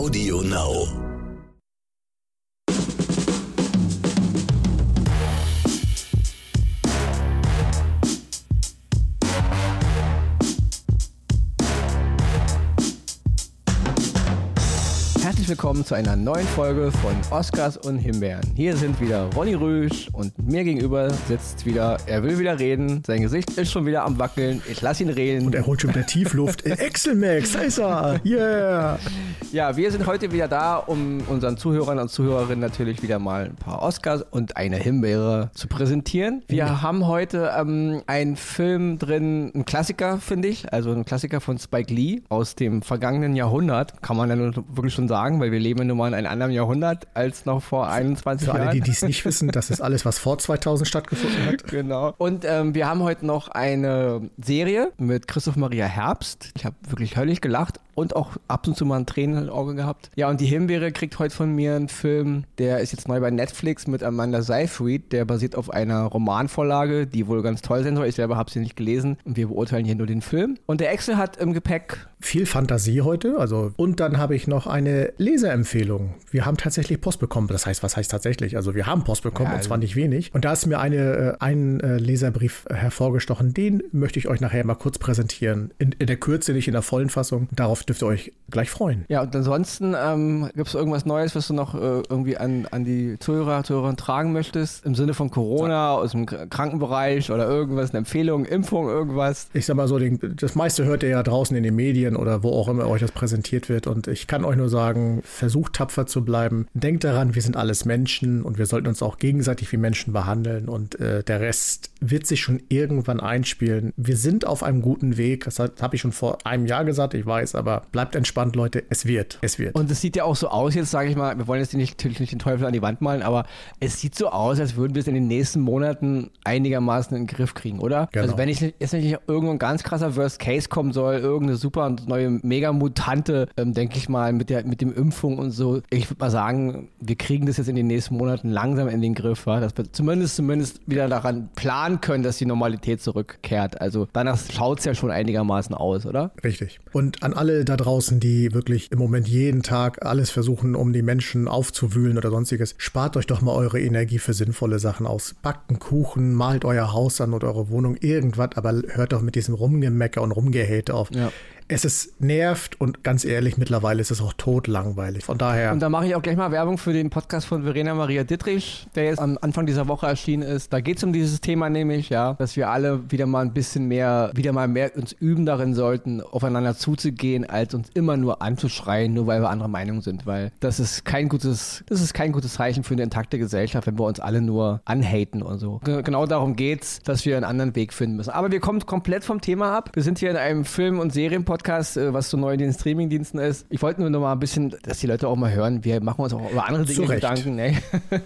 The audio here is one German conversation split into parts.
Audio Now. Willkommen zu einer neuen Folge von Oscars und Himbeeren. Hier sind wieder Ronny Rüsch und mir gegenüber sitzt wieder, er will wieder reden, sein Gesicht ist schon wieder am Wackeln, ich lasse ihn reden. Und er holt schon wieder Tiefluft. Excel Max, da ist er. Yeah. Ja, wir sind heute wieder da, um unseren Zuhörern und Zuhörerinnen natürlich wieder mal ein paar Oscars und eine Himbeere zu präsentieren. Wir haben heute ähm, einen Film drin, ein Klassiker, finde ich, also ein Klassiker von Spike Lee aus dem vergangenen Jahrhundert, kann man ja nun wirklich schon sagen, weil wir leben nun mal in einem anderen Jahrhundert als noch vor 21 Für Jahren. alle, die dies nicht wissen, das ist alles, was vor 2000 stattgefunden hat. Genau. Und ähm, wir haben heute noch eine Serie mit Christoph Maria Herbst. Ich habe wirklich höllisch gelacht und auch ab und zu mal ein Tränen im Auge gehabt. Ja, und die Himbeere kriegt heute von mir einen Film, der ist jetzt neu bei Netflix mit Amanda Seyfried. Der basiert auf einer Romanvorlage, die wohl ganz toll sein soll. Ich selber habe sie nicht gelesen und wir beurteilen hier nur den Film. Und der Excel hat im Gepäck Viel Fantasie heute. Also, und dann habe ich noch eine Leserempfehlung. Wir haben tatsächlich Post bekommen. Das heißt, was heißt tatsächlich? Also, wir haben Post bekommen Ja, und zwar also- nicht wenig. Und da ist mir eine, äh, ein äh, Leserbrief hervorgestochen. Den möchte ich euch nachher mal kurz präsentieren. In, in der Kürze, nicht in der vollen Fassung. Darauf dürft ihr euch gleich freuen. Ja, und ansonsten ähm, gibt es irgendwas Neues, was du noch äh, irgendwie an, an die Zuhörer, Zuhörerinnen tragen möchtest? Im Sinne von Corona, aus dem Krankenbereich oder irgendwas, eine Empfehlung, Impfung, irgendwas? ich sag mal so, den, das meiste hört ihr ja draußen in den Medien oder wo auch immer euch das präsentiert wird. Und ich kann euch nur sagen, versucht tapfer zu bleiben. Denkt daran, wir sind alles Menschen und wir sollten uns auch gegenseitig wie Menschen behandeln. Und äh, der Rest wird sich schon irgendwann einspielen. Wir sind auf einem guten Weg. Das habe ich schon vor einem Jahr gesagt, ich weiß, aber bleibt entspannt, Leute. Es wird. Es wird. Und es sieht ja auch so aus, jetzt sage ich mal, wir wollen jetzt nicht, natürlich nicht den Teufel an die Wand malen, aber es sieht so aus, als würden wir es in den nächsten Monaten einigermaßen in den Griff kriegen, oder? Genau. Also wenn ich nicht- jetzt nicht irgendein ganz krasser Worst Case kommen soll, irgendeine super neue Mega-Mutante, ähm, denke ich mal, mit der mit dem Impfung und so, ich würde mal sagen, wir kriegen das jetzt in den nächsten Monaten langsam in den Griff, wa? dass wir zumindest zumindest wieder daran planen können, dass die Normalität zurückkehrt. Also danach schaut es ja schon einigermaßen aus, oder? Richtig. Und an alle da draußen, die wirklich im Moment jeden Tag alles versuchen, um die Menschen aufzuwühlen oder sonstiges, spart euch doch mal eure Energie für sinnvolle Sachen aus. Backt einen Kuchen, malt euer Haus an oder eure Wohnung, irgendwas, aber hört doch mit diesem Rumgemecker und Rumgehate auf. Ja. Es ist nervt und ganz ehrlich, mittlerweile ist es auch totlangweilig. Von daher, Und da mache ich auch gleich mal Werbung für den Podcast von Verena Maria Dittrich, der jetzt am Anfang dieser Woche erschienen ist. Da geht es um dieses Thema nämlich, ja, dass wir alle wieder mal ein bisschen mehr, wieder mal mehr uns üben darin sollten, aufeinander zuzugehen, als uns immer nur anzuschreien, nur weil wir anderer Meinung sind. Weil das ist kein gutes, das ist kein gutes Zeichen für eine intakte Gesellschaft, wenn wir uns alle nur anhaten und so. Ge- Genau darum geht's, dass wir einen anderen Weg finden müssen. Aber wir kommen komplett vom Thema ab. Wir sind hier in einem Film- und Serienpodcast, äh, was so neu in den Streamingdiensten ist. Ich wollte nur noch mal ein bisschen, dass die Leute auch mal hören, wir machen uns auch über andere Dinge Recht. Gedanken. Ne?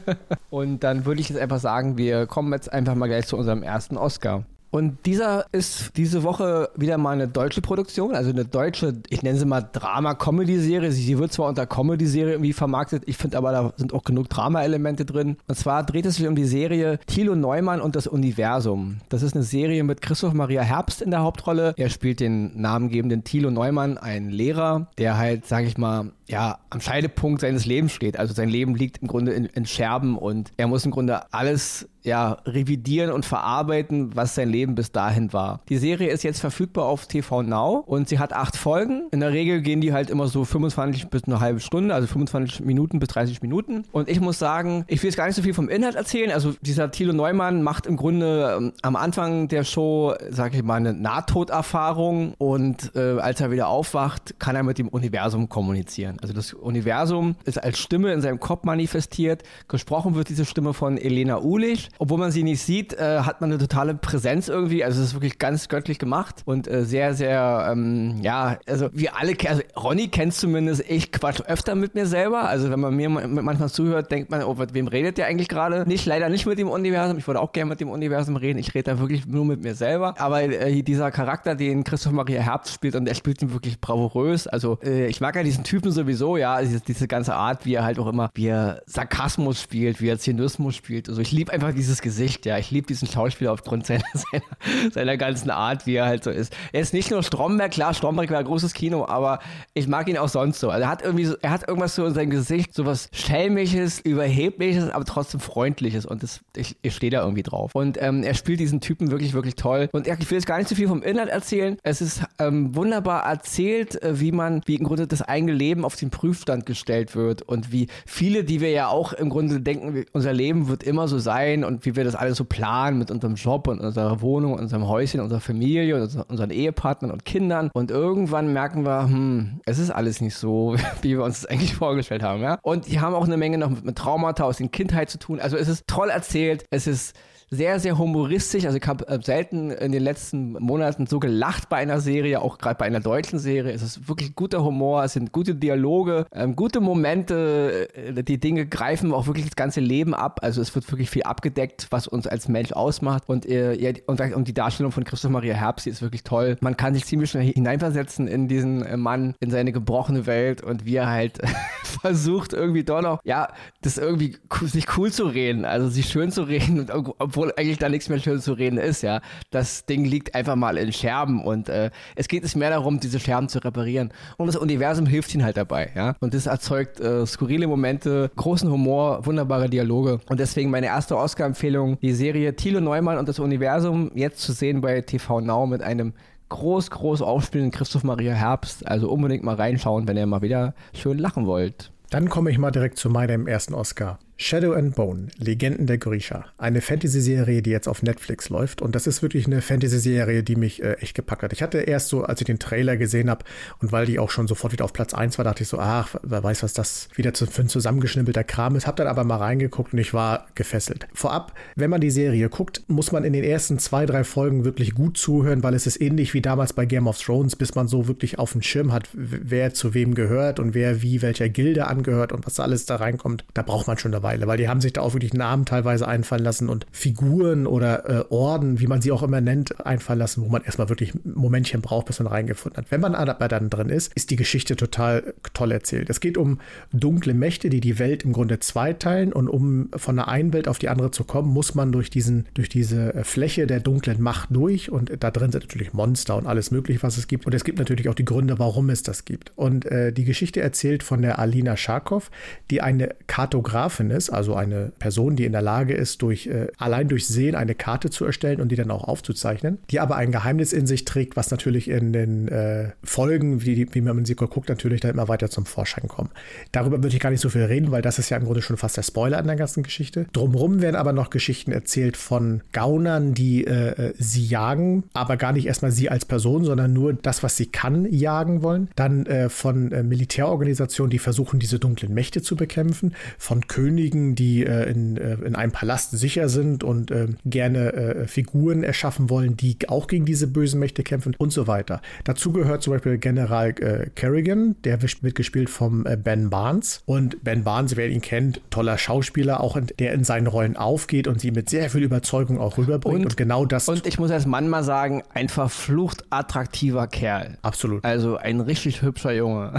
und dann würde ich jetzt einfach sagen, wir kommen jetzt einfach mal gleich zu unserem ersten Oscar. Und dieser ist diese Woche wieder mal eine deutsche Produktion, also eine deutsche, ich nenne sie mal Drama-Comedy-Serie. Sie, wird zwar unter Comedy-Serie irgendwie vermarktet, ich finde aber, da sind auch genug Drama-Elemente drin. Und zwar dreht es sich um die Serie Thilo Neumann und das Universum. Das ist eine Serie mit Christoph Maria Herbst in der Hauptrolle. Er spielt den namengebenden Thilo Neumann, einen Lehrer, der halt, sage ich mal, ja, am Scheidepunkt seines Lebens steht. Also sein Leben liegt im Grunde in, in Scherben und er muss im Grunde alles ja, revidieren und verarbeiten, was sein Leben bis dahin war. Die Serie ist jetzt verfügbar auf TV Now und sie hat acht Folgen. In der Regel gehen die halt immer so 25 bis eine halbe Stunde, also 25 Minuten bis 30 Minuten. Und ich muss sagen, ich will jetzt gar nicht so viel vom Inhalt erzählen. Also dieser Thilo Neumann macht im Grunde ähm, am Anfang der Show, sage ich mal, eine Nahtoderfahrung und äh, als er wieder aufwacht, kann er mit dem Universum kommunizieren. Also das Universum ist als Stimme in seinem Kopf manifestiert. Gesprochen wird diese Stimme von Elena Ulich. Obwohl man sie nicht sieht, äh, hat man eine totale Präsenz irgendwie. Also es ist wirklich ganz göttlich gemacht und äh, sehr, sehr, ähm, ja, also wir alle, also Ronny kennt zumindest, ich quatsch öfter mit mir selber. Also wenn man mir ma- manchmal zuhört, denkt man, oh, mit wem redet der eigentlich gerade? Nicht, leider nicht mit dem Universum. Ich würde auch gerne mit dem Universum reden. Ich rede da wirklich nur mit mir selber. Aber äh, dieser Charakter, den Christoph Maria Herbst spielt, und er spielt ihn wirklich bravourös. Also äh, ich mag ja diesen Typen sowieso, ja, diese, diese ganze Art, wie er halt auch immer, wie er Sarkasmus spielt, wie er Zynismus spielt. Also ich liebe einfach dieses Gesicht, ja. Ich liebe diesen Schauspieler aufgrund seiner, seiner seiner ganzen Art, wie er halt so ist. Er ist nicht nur Stromberg, klar, Stromberg war ein großes Kino, aber ich mag ihn auch sonst so. Also er hat irgendwie so, er hat irgendwas so in seinem Gesicht, so was Schelmisches, Überhebliches, aber trotzdem Freundliches und das, ich, ich stehe da irgendwie drauf. Und ähm, er spielt diesen Typen wirklich, wirklich toll. Und ich will jetzt gar nicht zu viel vom Inhalt erzählen. Es ist ähm, wunderbar erzählt, äh, wie man, wie im Grunde das eigene Leben auf den Prüfstand gestellt wird und wie viele, die wir ja auch im Grunde denken, unser Leben wird immer so sein und wie wir das alles so planen mit unserem Job und unserer Wohnung, unserem Häuschen, unserer Familie und unseren Ehepartnern und Kindern. Und irgendwann merken wir, hm, es ist alles nicht so, wie wir uns das eigentlich vorgestellt haben. Ja? Und die haben auch eine Menge noch mit, mit Traumata aus der Kindheit zu tun. Also es ist toll erzählt, es ist sehr, sehr humoristisch. Also ich habe äh, selten in den letzten Monaten so gelacht bei einer Serie, auch gerade bei einer deutschen Serie. Es ist wirklich guter Humor, es sind gute Dialoge, ähm, gute Momente. Äh, die Dinge greifen auch wirklich das ganze Leben ab. Also es wird wirklich viel abgedeckt, was uns als Mensch ausmacht. Und, äh, und, und, die Darstellung von Christoph Maria Herbst, die ist wirklich toll. Man kann sich ziemlich schnell hineinversetzen in diesen äh, Mann, in seine gebrochene Welt und wie er halt versucht, irgendwie doch noch, ja, das irgendwie sich cool zu reden, also sich schön zu reden, obwohl obwohl eigentlich da nichts mehr schön zu reden ist, ja. Das Ding liegt einfach mal in Scherben und äh, es geht es mehr darum, diese Scherben zu reparieren. Und das Universum hilft ihnen halt dabei, ja. Und das erzeugt äh, skurrile Momente, großen Humor, wunderbare Dialoge. Und deswegen meine erste Oscar-Empfehlung, die Serie Thilo Neumann und das Universum, jetzt zu sehen bei TV Now mit einem groß, groß aufspielenden Christoph Maria Herbst. Also unbedingt mal reinschauen, wenn ihr mal wieder schön lachen wollt. Dann komme ich mal direkt zu meinem ersten Oscar. Shadow and Bone, Legenden der Grisha. Eine Fantasy-Serie, die jetzt auf Netflix läuft. Und das ist wirklich eine Fantasy-Serie, die mich äh, echt gepackt hat. Ich hatte erst so, als ich den Trailer gesehen habe und weil die auch schon sofort wieder auf Platz 1 war, dachte ich so, ach, wer weiß, was das wieder zu, für ein zusammengeschnippelter Kram ist. Hab dann aber mal reingeguckt und ich war gefesselt. Vorab, wenn man die Serie guckt, muss man in den ersten zwei, drei Folgen wirklich gut zuhören, weil es ist ähnlich wie damals bei Game of Thrones, bis man so wirklich auf dem Schirm hat, wer zu wem gehört und wer wie welcher Gilde angehört und was alles da reinkommt. Da braucht man schon dabei Weile, weil die haben sich da auch wirklich Namen teilweise einfallen lassen und Figuren oder äh, Orden, wie man sie auch immer nennt, einfallen lassen, wo man erstmal wirklich Momentchen braucht, bis man reingefunden hat. Wenn man aber dann drin ist, ist die Geschichte total toll erzählt. Es geht um dunkle Mächte, die die Welt im Grunde zweiteilen und um von der einen Welt auf die andere zu kommen, muss man durch diesen, durch diese äh, Fläche der dunklen Macht durch und da drin sind natürlich Monster und alles mögliche, was es gibt. Und es gibt natürlich auch die Gründe, warum es das gibt. Und äh, die Geschichte erzählt von der Alina Scharkow, die eine Kartografin ist, also eine Person, die in der Lage ist, durch, äh, allein durch Sehen eine Karte zu erstellen und die dann auch aufzuzeichnen, die aber ein Geheimnis in sich trägt, was natürlich in den äh, Folgen, wie, wie man sie guckt, natürlich dann immer weiter zum Vorschein kommt. Darüber würde ich gar nicht so viel reden, weil das ist ja im Grunde schon fast der Spoiler an der ganzen Geschichte. Drumherum werden aber noch Geschichten erzählt von Gaunern, die äh, äh sie jagen, aber gar nicht erstmal sie als Person, sondern nur das, was sie kann, jagen wollen. Dann äh, von äh, Militärorganisationen, die versuchen, diese dunklen Mächte zu bekämpfen, von Königen, Königen, die äh, in, äh, in einem Palast sicher sind und äh, gerne Figuren erschaffen wollen, die auch gegen diese bösen Mächte kämpfen und so weiter. Dazu gehört zum Beispiel General Kerrigan, der wird gespielt vom Ben Barnes. Und Ben Barnes, wer ihn kennt, toller Schauspieler, auch in, der in seinen Rollen aufgeht und sie mit sehr viel Überzeugung auch rüberbringt. Und, und genau das. Und ich muss als Mann mal sagen, ein verflucht attraktiver Kerl. Absolut. Also ein richtig hübscher Junge.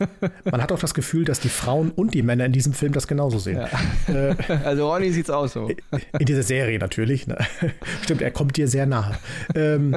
Man hat auch das Gefühl, dass die Frauen und die Männer in diesem Film das genauso sehen. Ja. Äh, also Ronny sieht es auch so. In dieser Serie natürlich. Ne? Stimmt, er kommt dir sehr nahe. Ähm,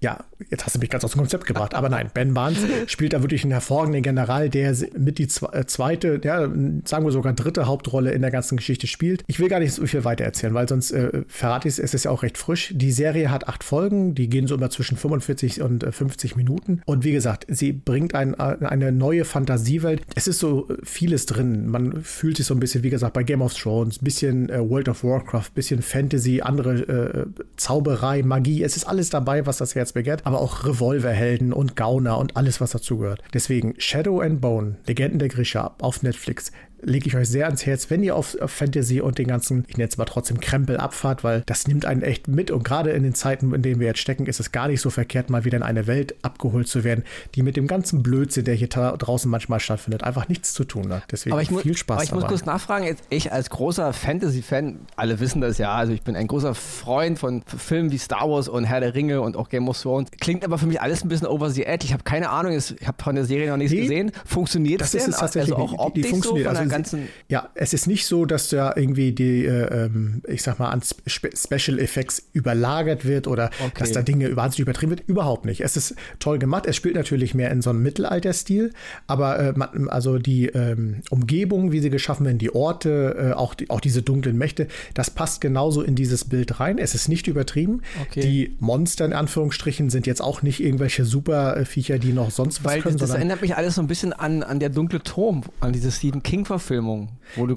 ja, jetzt hast du mich ganz aus dem Konzept gebracht. Aber nein, Ben Barnes spielt da wirklich einen hervorragenden General, der mit die äh, zweite, ja, sagen wir sogar dritte Hauptrolle in der ganzen Geschichte spielt. Ich will gar nicht so viel weiter erzählen, weil sonst äh, verrate ich es, es ist ja auch recht frisch. Die Serie hat acht Folgen, die gehen so immer zwischen 45 und 50 äh, Minuten. Und wie gesagt, sie bringt ein, eine neue Fantasiewelt. Es ist so vieles drin. Man fühlt sich so ein bisschen, wie gesagt, bei Game of Thrones, bisschen äh, World of Warcraft, bisschen Fantasy, andere äh, Zauberei, Magie. Es ist alles dabei, was das Herz begehrt, aber auch Revolverhelden und Gauner und alles, was dazugehört. Deswegen Shadow and Bone, Legenden der Grisha auf Netflix lege ich euch sehr ans Herz, wenn ihr auf, auf Fantasy und den ganzen, ich nenne es mal trotzdem Krempel abfahrt, weil das nimmt einen echt mit und gerade in den Zeiten, in denen wir jetzt stecken, ist es gar nicht so verkehrt, mal wieder in eine Welt abgeholt zu werden, die mit dem ganzen Blödsinn, der hier draußen manchmal stattfindet, einfach nichts zu tun hat. Deswegen aber ich viel Spaß Aber ich dabei. muss kurz nachfragen, ich als großer Fantasy-Fan, alle wissen das ja, also ich bin ein großer Freund von Filmen wie Star Wars und Herr der Ringe und auch Game of Thrones. Klingt aber für mich alles ein bisschen over the edge. Ich habe keine Ahnung, ich habe von der Serie noch nichts nee, gesehen. Funktioniert das? Denn? Ist also auch optisch die, die funktioniert. So also ganzen. Ja, es ist nicht so, dass da irgendwie die, äh, ähm, ich sag mal, an Spe Special Effects überlagert wird oder okay. dass da Dinge wahnsinnig übertrieben wird. Überhaupt nicht. Es ist toll gemacht. Es spielt natürlich mehr in so einem Mittelalterstil, aber äh, man, also die ähm, Umgebung, wie sie geschaffen werden, die Orte, äh, auch, die, auch diese dunklen Mächte, das passt genauso in dieses Bild rein. Es ist nicht übertrieben. Okay. Die Monster in Anführungsstrichen sind jetzt auch nicht irgendwelche Superviecher, die noch sonst was Weil können. Das, das erinnert mich alles so ein bisschen an, an der dunkle Turm, an diese Stephen King-Verfilmung.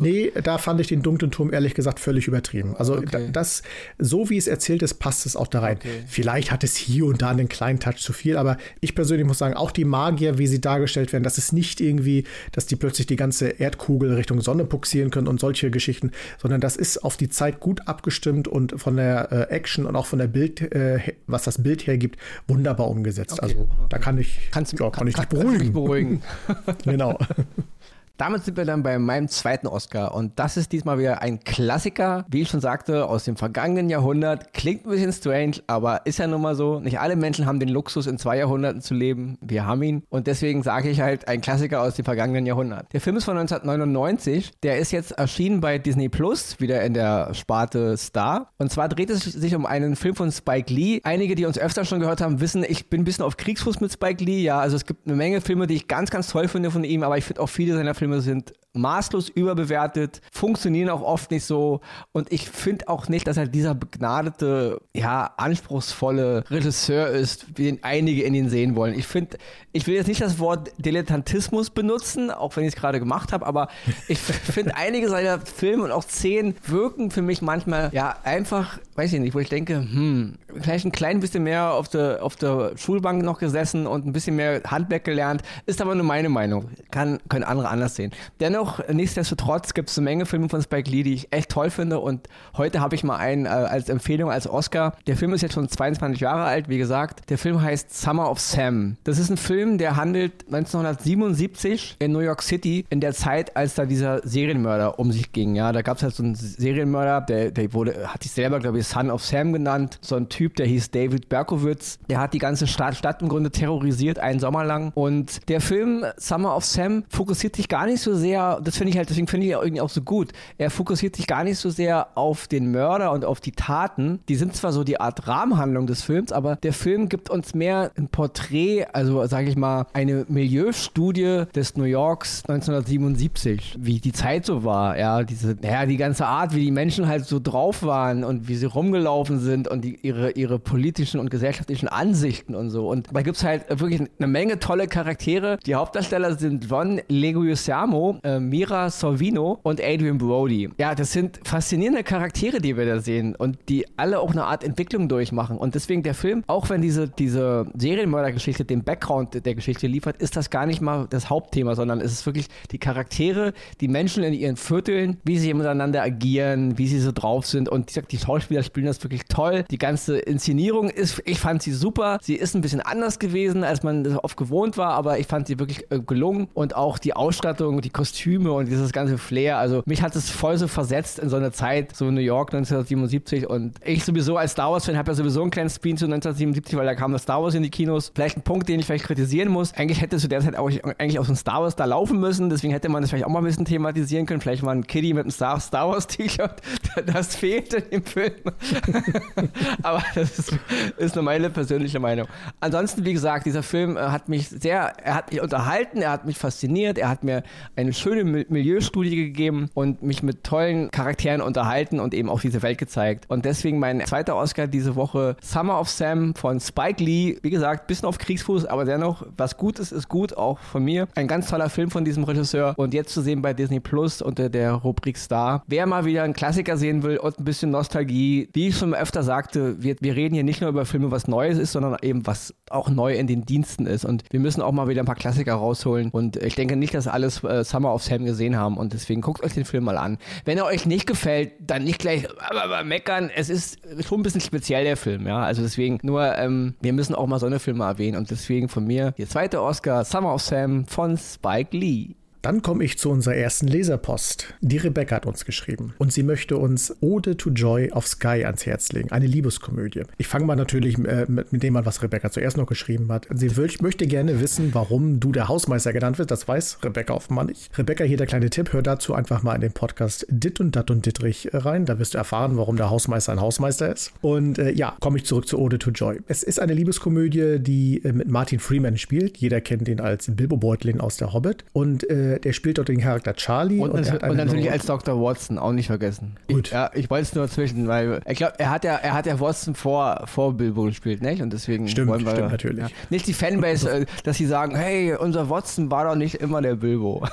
Nee, da fand ich den dunklen Turm ehrlich gesagt völlig übertrieben. Also okay. das, so wie es erzählt ist, passt es auch da rein. Okay. Vielleicht hat es hier und da einen kleinen Touch zu viel, aber ich persönlich muss sagen, auch die Magier, wie sie dargestellt werden, das ist nicht irgendwie, dass die plötzlich die ganze Erdkugel Richtung Sonne puxieren können und solche Geschichten, sondern das ist auf die Zeit gut abgestimmt und von der äh, Action und auch von der Bild, äh, was das Bild hergibt, wunderbar umgesetzt. Okay. Also da kann ich, Kannst, ja, kann, kann ich dich beruhigen. beruhigen. genau. Damit sind wir dann bei meinem zweiten Oscar und das ist diesmal wieder ein Klassiker, wie ich schon sagte, aus dem vergangenen Jahrhundert. Klingt ein bisschen strange, aber ist ja nun mal so. Nicht alle Menschen haben den Luxus, in zwei Jahrhunderten zu leben. Wir haben ihn und deswegen sage ich halt ein Klassiker aus dem vergangenen Jahrhundert. Der Film ist von 1999, der ist jetzt erschienen bei Disney Plus, wieder in der Sparte Star. Und zwar dreht es sich um einen Film von Spike Lee. Einige, die uns öfter schon gehört haben, wissen, ich bin ein bisschen auf Kriegsfuß mit Spike Lee. Ja, also es gibt eine Menge Filme, die ich ganz, ganz toll finde von ihm, aber ich finde auch viele seiner Filme Filme sind maßlos überbewertet, funktionieren auch oft nicht so. Und ich finde auch nicht, dass er dieser begnadete, ja, anspruchsvolle Regisseur ist, wie den einige in ihn sehen wollen. Ich finde, ich will jetzt nicht das Wort Dilettantismus benutzen, auch wenn ich es gerade gemacht habe, aber ich finde, einige seiner Filme und auch Szenen wirken für mich manchmal, ja, einfach, weiß ich nicht, wo ich denke, hm, vielleicht ein klein bisschen mehr auf der, auf der Schulbank noch gesessen und ein bisschen mehr Handwerk gelernt, ist aber nur meine Meinung. Kann, können andere anders sehen. Dennoch nichtsdestotrotz gibt es eine Menge Filme von Spike Lee, die ich echt toll finde. Und heute habe ich mal einen äh, als Empfehlung, als Oscar. Der Film ist jetzt schon 22 Jahre alt, wie gesagt. Der Film heißt Summer of Sam. Das ist ein Film, der handelt 1977 in New York City, in der Zeit, als da dieser Serienmörder um sich ging. Ja, da gab es halt so einen Serienmörder, der, der wurde, hat sich selber, glaube ich, Son of Sam genannt. So ein Typ, der hieß David Berkowitz. Der hat die ganze Stadt, Stadt im Grunde terrorisiert, einen Sommer lang. Und der Film Summer of Sam fokussiert sich gar nicht so sehr das finde ich halt, deswegen finde ich irgendwie auch so gut. Er fokussiert sich gar nicht so sehr auf den Mörder und auf die Taten. Die sind zwar so die Art Rahmenhandlung des Films, aber der Film gibt uns mehr ein Porträt, also sage ich mal, eine Milieustudie des New Yorks 1977, wie die Zeit so war. Ja, diese, ja, die ganze Art, wie die Menschen halt so drauf waren und wie sie rumgelaufen sind und die, ihre, ihre politischen und gesellschaftlichen Ansichten und so. Und da gibt es halt wirklich eine Menge tolle Charaktere. Die Hauptdarsteller sind Ron Leguizamo, äh, Mira Sorvino und Adrian Brody. Ja, das sind faszinierende Charaktere, die wir da sehen und die alle auch eine Art Entwicklung durchmachen. Und deswegen der Film, auch wenn diese, diese Serienmördergeschichte den Background der Geschichte liefert, ist das gar nicht mal das Hauptthema, sondern es ist wirklich die Charaktere, die Menschen in ihren Vierteln, wie sie miteinander agieren, wie sie so drauf sind. Und ich sag, die Schauspieler spielen das wirklich toll. Die ganze Inszenierung ist, ich fand sie super. Sie ist ein bisschen anders gewesen, als man das oft gewohnt war, aber ich fand sie wirklich äh, gelungen. Und auch die Ausstattung, die Kostüme, und dieses ganze Flair. Also mich hat es voll so versetzt in so eine Zeit, so New York 1977 und ich sowieso als Star Wars-Fan habe ja sowieso einen kleinen Spin zu 1977, weil da kam das Star Wars in die Kinos. Vielleicht ein Punkt, den ich vielleicht kritisieren muss. Eigentlich hätte zu der Zeit auch eigentlich auch so ein Star Wars da laufen müssen, deswegen hätte man das vielleicht auch mal ein bisschen thematisieren können. Vielleicht mal ein Kitty mit einem Star, Star Wars T-Shirt. Das fehlt in dem Film. Aber das ist, ist nur meine persönliche Meinung. Ansonsten, wie gesagt, dieser Film äh, hat mich sehr, er hat mich unterhalten, er hat mich fasziniert, er hat mir eine schöne Milieustudie gegeben und mich mit tollen Charakteren unterhalten und eben auch diese Welt gezeigt. Und deswegen mein zweiter Oscar diese Woche Summer of Sam von Spike Lee. Wie gesagt, bisschen auf Kriegsfuß, aber dennoch, was gut ist, ist gut, auch von mir. Ein ganz toller Film von diesem Regisseur und jetzt zu sehen bei Disney Plus unter der Rubrik Star. Wer mal wieder einen Klassiker sehen will und ein bisschen Nostalgie, wie ich schon öfter sagte, wir, wir reden hier nicht nur über Filme, was Neues ist, sondern eben was auch neu in den Diensten ist. Und wir müssen auch mal wieder ein paar Klassiker rausholen. Und ich denke nicht, dass alles äh, Summer of Sam gesehen haben. Und deswegen guckt euch den Film mal an. Wenn er euch nicht gefällt, dann nicht gleich meckern. Es ist schon ein bisschen speziell, der Film. Ja, also deswegen nur, ähm, wir müssen auch mal so eine Filme erwähnen. Und deswegen von mir der zweite Oscar, Summer of Sam von Spike Lee. Dann komme ich zu unserer ersten Leserpost. Die Rebecca hat uns geschrieben und sie möchte uns Ode to Joy auf Sky ans Herz legen, eine Liebeskomödie. Ich fange mal natürlich äh, mit, mit, dem an, was Rebecca zuerst noch geschrieben hat. Sie will, möchte gerne wissen, warum du der Hausmeister genannt wird. Das weiß Rebecca offenbar nicht. Rebecca, hier der kleine Tipp, hör dazu einfach mal in den Podcast Dit und Dat und Dittrich rein. Da wirst du erfahren, warum der Hausmeister ein Hausmeister ist. Und äh, ja, komme ich zurück zu Ode to Joy. Es ist eine Liebeskomödie, die äh, mit Martin Freeman spielt. Jeder kennt ihn als Bilbo Beutlin aus der Hobbit. Und äh, der spielt dort den Charakter Charlie. Und, und, und natürlich als Dr. Watson, auch nicht vergessen. Gut. Ich, ja, ich wollte es nur zwischen, weil ich glaube, er hat ja, er hat ja Watson vor, vor Bilbo gespielt, nicht? Und deswegen stimmt, wollen wir, stimmt natürlich. Ja, nicht die Fanbase, äh, dass sie sagen, hey, unser Watson war doch nicht immer der Bilbo.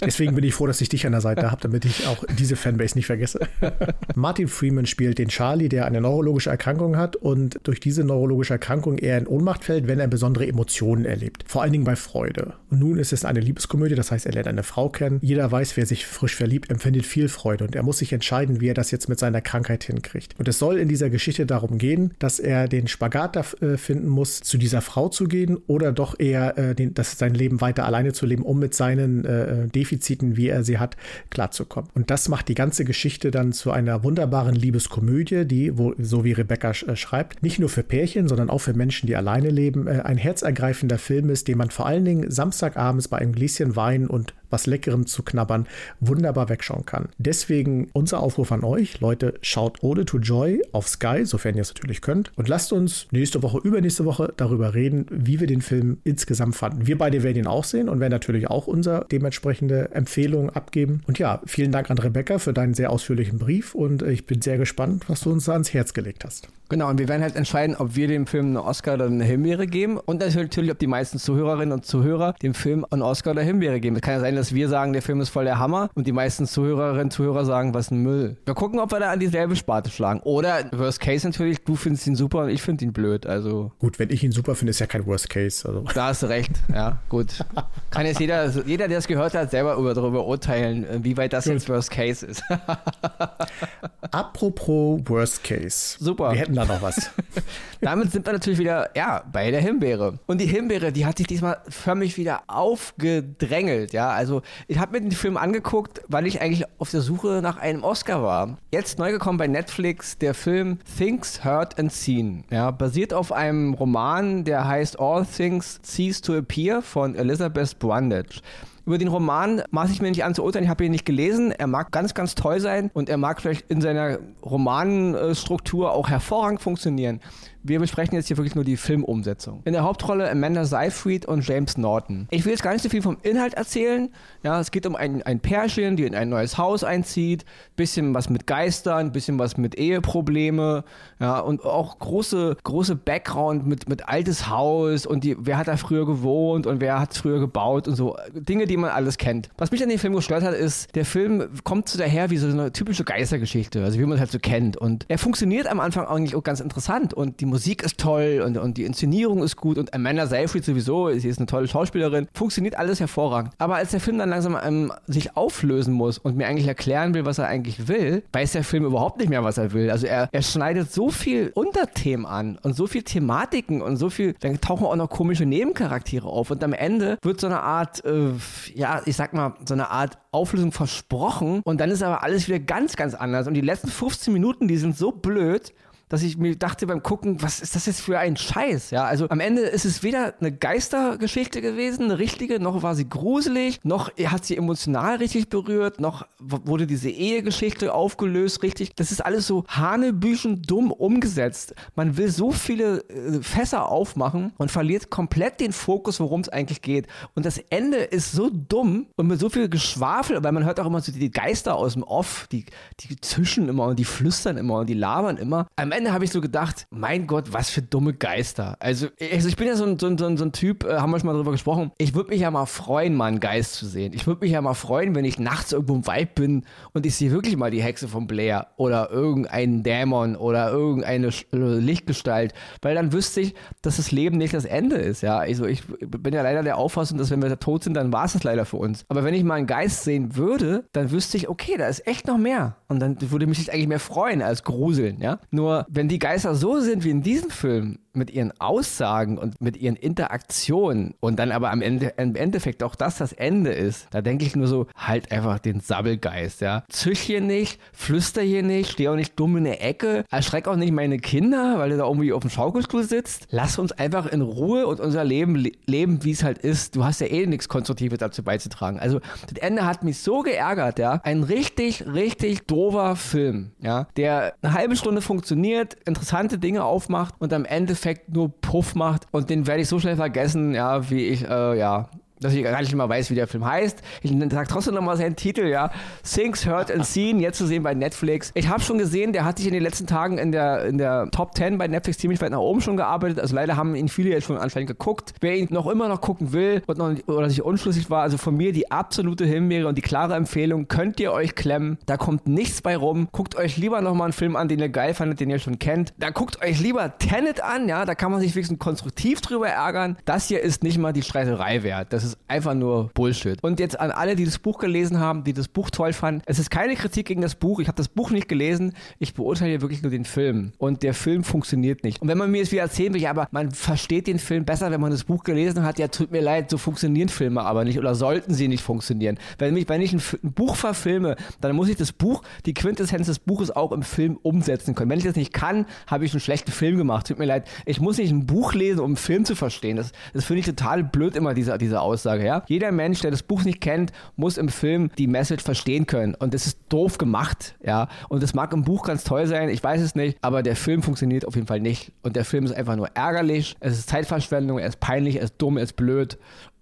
Deswegen bin ich froh, dass ich dich an der Seite habe, damit ich auch diese Fanbase nicht vergesse. Martin Freeman spielt den Charlie, der eine neurologische Erkrankung hat und durch diese neurologische Erkrankung eher in Ohnmacht fällt, wenn er besondere Emotionen erlebt. Vor allen Dingen bei Freude. Und nun ist es eine Liebeskomödie, das heißt, er lernt eine Frau kennen. Jeder weiß, wer sich frisch verliebt, empfindet viel Freude und er muss sich entscheiden, wie er das jetzt mit seiner Krankheit hinkriegt. Und es soll in dieser Geschichte darum gehen, dass er den Spagat da, äh, finden muss, zu dieser Frau zu gehen oder doch eher äh, den, das, sein Leben weiter alleine zu leben, um mit seinen äh, Defiziten, wie er sie hat, klarzukommen. Und das macht die ganze Geschichte dann zu einer wunderbaren Liebeskomödie, die, wo, so wie Rebecca äh, schreibt, nicht nur für Pärchen, sondern auch für Menschen, die alleine leben, äh, ein herzergreifender Film ist, den man vor allen Dingen Samstagabends bei einem Gläschen Wein und was Leckerem zu knabbern, wunderbar wegschauen kann. Deswegen unser Aufruf an euch, Leute, schaut Ode to Joy auf Sky, sofern ihr es natürlich könnt, und lasst uns nächste Woche, übernächste Woche darüber reden, wie wir den Film insgesamt fanden. Wir beide werden ihn auch sehen und werden natürlich auch unsere dementsprechende Empfehlung abgeben. Und ja, vielen Dank an Rebecca für deinen sehr ausführlichen Brief und ich bin sehr gespannt, was du uns da ans Herz gelegt hast. Genau, und wir werden halt entscheiden, ob wir dem Film einen Oscar oder eine Himbeere geben und natürlich, ob die meisten Zuhörerinnen und Zuhörer dem Film einen Oscar oder Himbeere geben. Es kann ja sein, dass wir sagen, der Film ist voll der Hammer und die meisten Zuhörerinnen und Zuhörer sagen, was ein Müll. Wir gucken, ob wir da an dieselbe Sparte schlagen. Oder Worst Case natürlich, du findest ihn super und ich finde ihn blöd. Also gut, wenn ich ihn super finde, ist ja kein Worst Case. Also. Da hast du recht. Ja, gut. Kann jetzt jeder, jeder, der es gehört hat, selber darüber urteilen, wie weit das gut. jetzt Worst Case ist. Apropos Worst Case. Super. Wir hätten da noch was. Damit sind wir natürlich wieder, ja, bei der Himbeere. Und die Himbeere, die hat sich diesmal förmlich wieder aufgedrängelt, ja. Also ich habe mir den Film angeguckt, weil ich eigentlich auf der Suche nach einem Oscar war. Jetzt neu gekommen bei Netflix der Film Things Heard and Seen. Ja, basiert auf einem Roman, der heißt All Things Cease to Appear von Elizabeth Brundage. Über den Roman maße ich mir nicht an zu urteilen, ich habe ihn nicht gelesen. Er mag ganz, ganz toll sein und er mag vielleicht in seiner Romanstruktur auch hervorragend funktionieren. Wir besprechen jetzt hier wirklich nur die Filmumsetzung. In der Hauptrolle Amanda Seyfried und James Norton. Ich will jetzt gar nicht so viel vom Inhalt erzählen. Ja, es geht um ein, ein Pärchen, die in ein neues Haus einzieht. Bisschen was mit Geistern, bisschen was mit Eheprobleme. Ja, und auch große, große Background mit, mit altes Haus und die, wer hat da früher gewohnt und wer hat es früher gebaut und so. Dinge, die man alles kennt. Was mich an dem Film gestört hat, ist, der Film kommt so daher wie so eine typische Geistergeschichte. Also wie man es halt so kennt. Und er funktioniert am Anfang eigentlich auch ganz interessant und die Musik ist toll und, und die Inszenierung ist gut und Amanda Seyfried sowieso, sie ist eine tolle Schauspielerin, funktioniert alles hervorragend. Aber als der Film dann langsam ähm, sich auflösen muss und mir eigentlich erklären will, was er eigentlich will, weiß der Film überhaupt nicht mehr, was er will. Also er, er schneidet so viel Unterthemen an und so viel Thematiken und so viel, dann tauchen auch noch komische Nebencharaktere auf und am Ende wird so eine Art, äh, ja, ich sag mal, so eine Art Auflösung versprochen und dann ist aber alles wieder ganz, ganz anders und die letzten 15 Minuten, die sind so blöd dass ich mir dachte beim Gucken, was ist das jetzt für ein Scheiß? Ja, also am Ende ist es weder eine Geistergeschichte gewesen, eine richtige, noch war sie gruselig, noch hat sie emotional richtig berührt, noch wurde diese Ehegeschichte aufgelöst, richtig. Das ist alles so hanebüchen dumm umgesetzt. Man will so viele äh, Fässer aufmachen und verliert komplett den Fokus, worum es eigentlich geht. Und das Ende ist so dumm und mit so viel Geschwafel, weil man hört auch immer so die Geister aus dem Off, die, die zischen immer und die flüstern immer und die labern immer. Am habe ich so gedacht, mein Gott, was für dumme Geister. Also, also ich bin ja so ein, so ein, so ein, so ein Typ, äh, haben wir schon mal drüber gesprochen. Ich würde mich ja mal freuen, mal einen Geist zu sehen. Ich würde mich ja mal freuen, wenn ich nachts irgendwo im Wald bin und ich sehe wirklich mal die Hexe von Blair oder irgendeinen Dämon oder irgendeine äh, Lichtgestalt, weil dann wüsste ich, dass das Leben nicht das Ende ist. Ja, also ich bin ja leider der Auffassung, dass wenn wir tot sind, dann war es das leider für uns. Aber wenn ich mal einen Geist sehen würde, dann wüsste ich, okay, da ist echt noch mehr. Und dann würde mich das eigentlich mehr freuen als gruseln. Ja, nur wenn die Geister so sind wie in diesem Film, mit ihren Aussagen und mit ihren Interaktionen und dann aber am Ende, im Endeffekt auch das das Ende ist, da denke ich nur so, halt einfach den Sabbelgeist, ja. Züch hier nicht, flüster hier nicht, steh auch nicht dumm in der Ecke, erschreck auch nicht meine Kinder, weil du da irgendwie auf dem Schaukelstuhl sitzt. Lass uns einfach in Ruhe und unser Leben le leben, wie es halt ist. Du hast ja eh nichts Konstruktives dazu beizutragen. Also, das Ende hat mich so geärgert, ja. Ein richtig, richtig doofer Film, ja, der eine halbe Stunde funktioniert, interessante Dinge aufmacht und am Endeffekt nur Puff macht und den werde ich so schnell vergessen, ja, wie ich, äh, ja, dass ich gar nicht mehr weiß, wie der Film heißt. Ich sage trotzdem nochmal seinen Titel, ja. Things Heard and Seen, jetzt zu sehen bei Netflix. Ich habe schon gesehen, der hat sich in den letzten Tagen in der, in der Top 10 bei Netflix ziemlich weit nach oben schon gearbeitet. Also leider haben ihn viele jetzt schon anscheinend geguckt. Wer ihn noch immer noch gucken will und noch, oder sich unschlüssig war, also von mir die absolute Himbeere und die klare Empfehlung, könnt ihr euch klemmen. Da kommt nichts bei rum. Guckt euch lieber nochmal einen Film an, den ihr geil fandet, den ihr schon kennt. Da guckt euch lieber Tenet an, ja. Da kann man sich wenigstens konstruktiv drüber ärgern. Das hier ist nicht mal die Streiterei wert. Das ist einfach nur Bullshit. Und jetzt an alle, die das Buch gelesen haben, die das Buch toll fanden. Es ist keine Kritik gegen das Buch. Ich habe das Buch nicht gelesen. Ich beurteile hier wirklich nur den Film. Und der Film funktioniert nicht. Und wenn man mir jetzt wieder erzählen will, ja, aber man versteht den Film besser, wenn man das Buch gelesen hat, ja, tut mir leid, so funktionieren Filme aber nicht oder sollten sie nicht funktionieren. Wenn ich, wenn ich ein, ein Buch verfilme, dann muss ich das Buch, die Quintessenz des Buches auch im Film umsetzen können. Wenn ich das nicht kann, habe ich einen schlechten Film gemacht. Tut mir leid. Ich muss nicht ein Buch lesen, um einen Film zu verstehen. Das, das finde ich total blöd immer, diese, diese Aussage, ja. Jeder Mensch, der das Buch nicht kennt, muss im Film die Message verstehen können. Und das ist doof gemacht, ja. Und das mag im Buch ganz toll sein, ich weiß es nicht, aber der Film funktioniert auf jeden Fall nicht. Und der Film ist einfach nur ärgerlich, es ist Zeitverschwendung, er ist peinlich, er ist dumm, er ist blöd.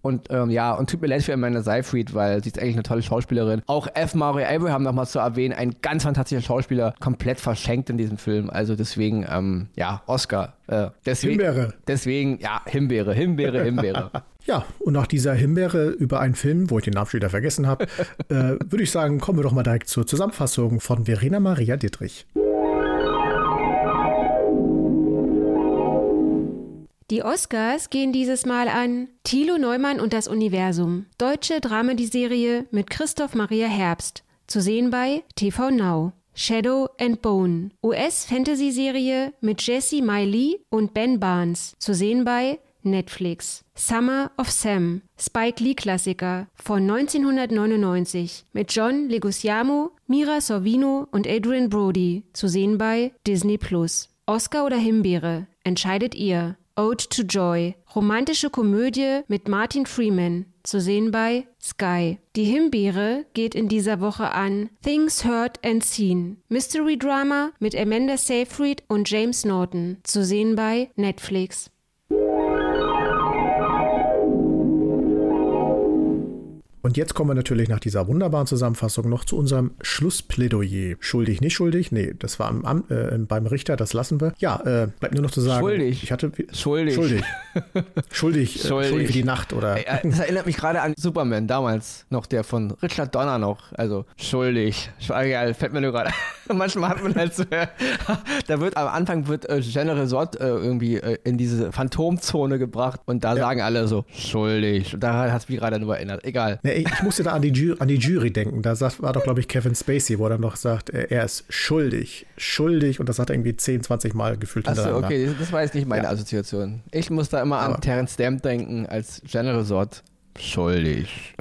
Und ähm, ja, und tut mir leid für Amanda Seyfried, weil sie ist eigentlich eine tolle Schauspielerin. Auch F. Mario Abraham nochmal zu erwähnen, ein ganz fantastischer Schauspieler, komplett verschenkt in diesem Film. Also deswegen, ähm, ja, Oscar. Äh, deswegen, Himbeere. Deswegen, ja, Himbeere, Himbeere, Himbeere. Ja, und nach dieser Himbeere über einen Film, wo ich den Namen schon wieder vergessen habe, äh, würde ich sagen, kommen wir doch mal direkt zur Zusammenfassung von Verena Maria Dietrich. Die Oscars gehen dieses Mal an Thilo Neumann und das Universum. Deutsche Dramedy-Serie mit Christoph Maria Herbst. Zu sehen bei TV Now. Shadow and Bone. US-Fantasy-Serie mit Jesse Miley und Ben Barnes. Zu sehen bei Netflix. Summer of Sam. Spike Lee-Klassiker von 1999 mit John Leguizamo, Mira Sorvino und Adrian Brody. Zu sehen bei Disney Plus. Oscar oder Himbeere? Entscheidet ihr. Ode to Joy, romantische Komödie mit Martin Freeman, zu sehen bei Sky. Die Himbeere geht in dieser Woche an Things Heard and Seen, Mystery Drama mit Amanda Seyfried und James Norton, zu sehen bei Netflix. Und jetzt kommen wir natürlich nach dieser wunderbaren Zusammenfassung noch zu unserem Schlussplädoyer. Schuldig, nicht schuldig? Nee, das war am, äh, beim Richter, das lassen wir. Ja, äh, bleibt nur noch zu sagen. Schuldig. Ich hatte. Schuldig. Schuldig. schuldig, äh, Schuldig. schuldig wie die Nacht, oder? Das erinnert mich gerade an Superman, damals noch, der von Richard Donner noch. Also schuldig. Egal, fällt mir nur gerade. Manchmal hat man halt so, da wird am Anfang wird äh, General Resort äh, irgendwie äh, in diese Phantomzone gebracht und da Ja. sagen alle so schuldig. Und daran hat es mich gerade nur erinnert. Egal. Nee, ich musste da an die, Jury, an die Jury denken. Da sagt, war doch, glaube ich, Kevin Spacey, wo er dann noch sagt, äh, er ist schuldig, schuldig. Und das hat er irgendwie 10, 20 Mal gefühlt Achso, okay, das war jetzt nicht meine Ja. Assoziation. Ich muss da immer an Aber- Terence Stamp denken als General Resort. Schuldig.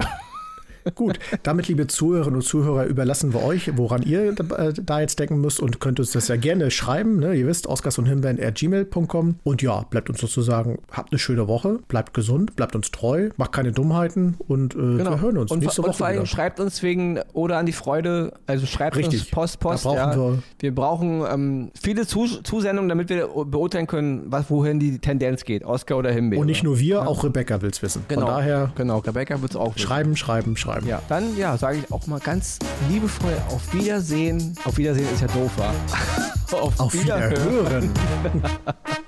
Gut, damit, liebe Zuhörerinnen und Zuhörer, überlassen wir euch, woran ihr äh, da jetzt denken müsst und könnt uns das ja gerne schreiben. Ne? Ihr wisst, oscars und gmail.com. Und ja, bleibt uns sozusagen, habt eine schöne Woche, bleibt gesund, bleibt uns treu, macht keine Dummheiten und äh, wir hören uns Genau. und, nächste und Woche vor allem wieder. schreibt uns wegen Oder an die Freude, also schreibt uns Richtig. Post, Post. Da brauchen ja. wir- wir brauchen ähm, viele Zus Zusendungen, damit wir beurteilen können, was, wohin die Tendenz geht, Oscar oder Himbeere. Und nicht nur wir, auch Rebecca will es wissen. genau, Von daher genau, Rebecca wird es auch wissen. schreiben, schreiben, schreiben. Ja, dann ja, sage ich auch mal ganz liebevoll auf Wiedersehen. Auf Wiedersehen ist ja doof, wa? auf, Auf Wiederhören.